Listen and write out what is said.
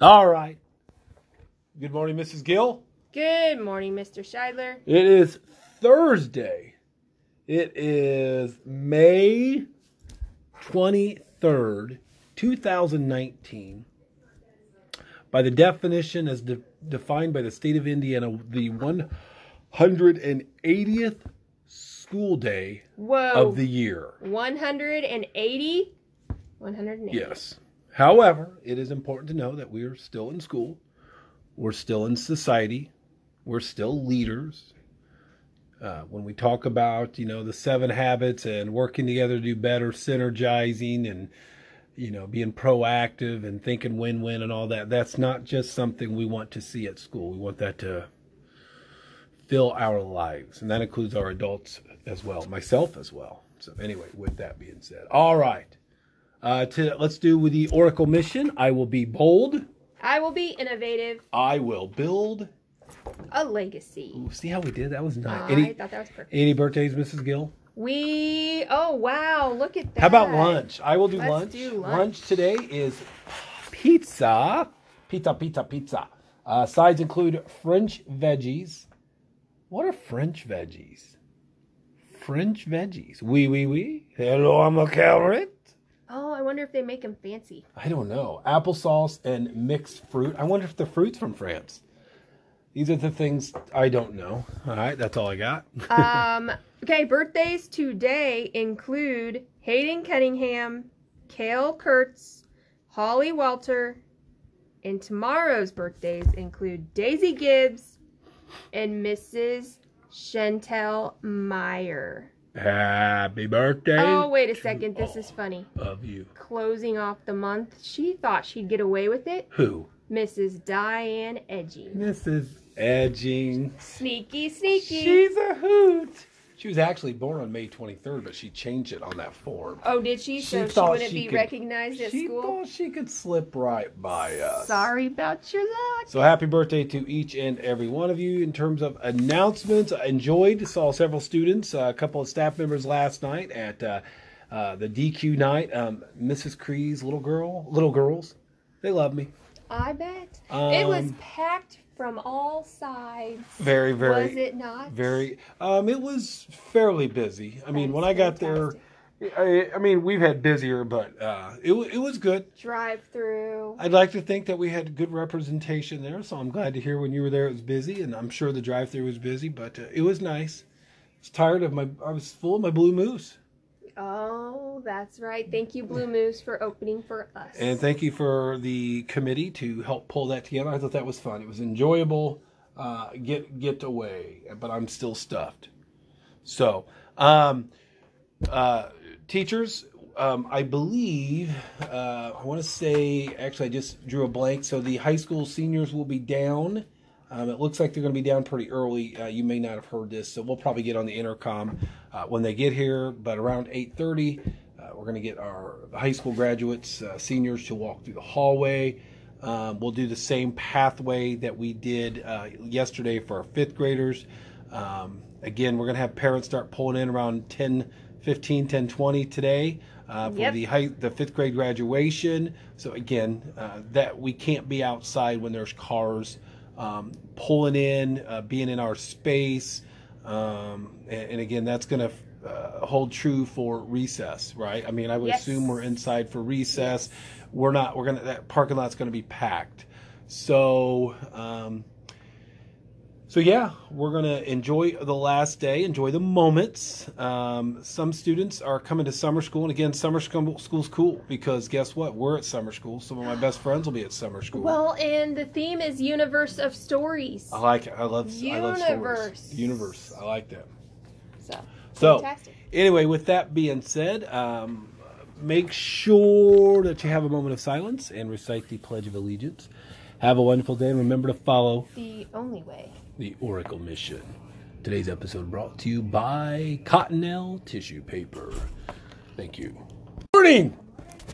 All right. Good morning, Mrs. Gill. Good morning, Mr. Scheidler. It is Thursday. It is May 23rd, 2019. By the definition as de- defined by the state of Indiana, the 180th school day Whoa. of the year. 180? 180. Yes. However, it is important to know that we are still in school. We're still in society. We're still leaders. Uh, when we talk about, you know, the seven habits and working together to do better, synergizing and, you know, being proactive and thinking win win and all that, that's not just something we want to see at school. We want that to fill our lives. And that includes our adults as well, myself as well. So, anyway, with that being said, all right. Uh, to, let's do with the Oracle mission. I will be bold. I will be innovative. I will build. A legacy. Ooh, see how we did? That was nice. I Any, thought that was perfect. any birthdays, Mrs. Gill? We. Oh, wow. Look at that. How about lunch? I will do Let's lunch. do lunch. today is pizza. Pizza, pizza, pizza. Uh, sides include French veggies. What are French veggies? French veggies. Oui, oui, oui. Hello, I'm a carrot. Oh, I wonder if they make them fancy. I don't know. Applesauce and mixed fruit. I wonder if the fruit's from France. These are the things I don't know. All right, that's all I got. Um. okay, birthdays today include Hayden Cunningham, Kale Kurtz, Holly Welter, and tomorrow's birthdays include Daisy Gibbs and Mrs. Chantel Meyer. Happy birthday. Oh, wait a second. This is funny. of you. Closing off the month, she thought she'd get away with it. Who? Mrs. Diane Edging. Mrs. Edging. Sneaky, sneaky. She's a hoot. She was actually born on May 23rd, but she changed it on that form. oh, did she? She So she, wouldn't she be could- recognized at she school? thought she could slip right by us. Sorry about your luck. So happy birthday to each and every one of you. In terms of announcements, I enjoyed, saw several students, uh, a couple of staff members last night at uh, uh, the DQ night. Um, Mrs. Cree's little girl, little girls, they love me. I bet. it was Um, packed from all sides. Very, very, Was it not? very. Um, it was fairly busy. I mean, when I got there, I, I mean, we've had busier, but uh, it it was good. Drive through. I'd like to think that we had good representation there, so I'm glad to hear when you were there it was busy, and I'm sure the drive-through was busy, but uh, it was nice. I was tired of my, I was full of my blue moose, Oh, that's right. Thank you, Blue Moose, for opening for us. and thank you for the committee to help pull that together. I thought that was fun. It was enjoyable. Uh, get get away, but I'm still stuffed. So, um, uh, teachers, um, I believe, uh, I want to say, actually, I just drew a blank. So the high school seniors will be down. Um, it looks like they're going to be down pretty early. Uh, you may not have heard this, so we'll probably get on the intercom uh, when they get here. But around 8:30, uh, we're going to get our high school graduates, uh, seniors, to walk through the hallway. Um, we'll do the same pathway that we did uh, yesterday for our fifth graders. Um, again, we're going to have parents start pulling in around 10, 15, 10, 20 today uh, for Yep. the high, the fifth grade graduation. So again, uh, that we can't be outside when there's cars um, pulling in, uh, being in our space, um, and, and again, that's going to uh, hold true for recess, right? I mean, I would Yes. assume we're inside for recess. We're not. We're gonna. That parking lot's going to be packed. So. Um, so yeah, we're gonna enjoy the last day, enjoy the moments. Um, some students are coming to summer school, and again, summer school school's cool because guess what? We're at summer school. Some of my best friends will be at summer school. well, and the theme is Universe of Stories. I like it. I love. I love Universe. stories. Universe. I like that. So, So fantastic. anyway, with that being said, um, make sure that you have a moment of silence and recite the Pledge of Allegiance. Have a wonderful day, and remember to follow The only way. the Oracle Mission. Today's episode brought to you by Cottonelle Tissue Paper. Thank you. Morning!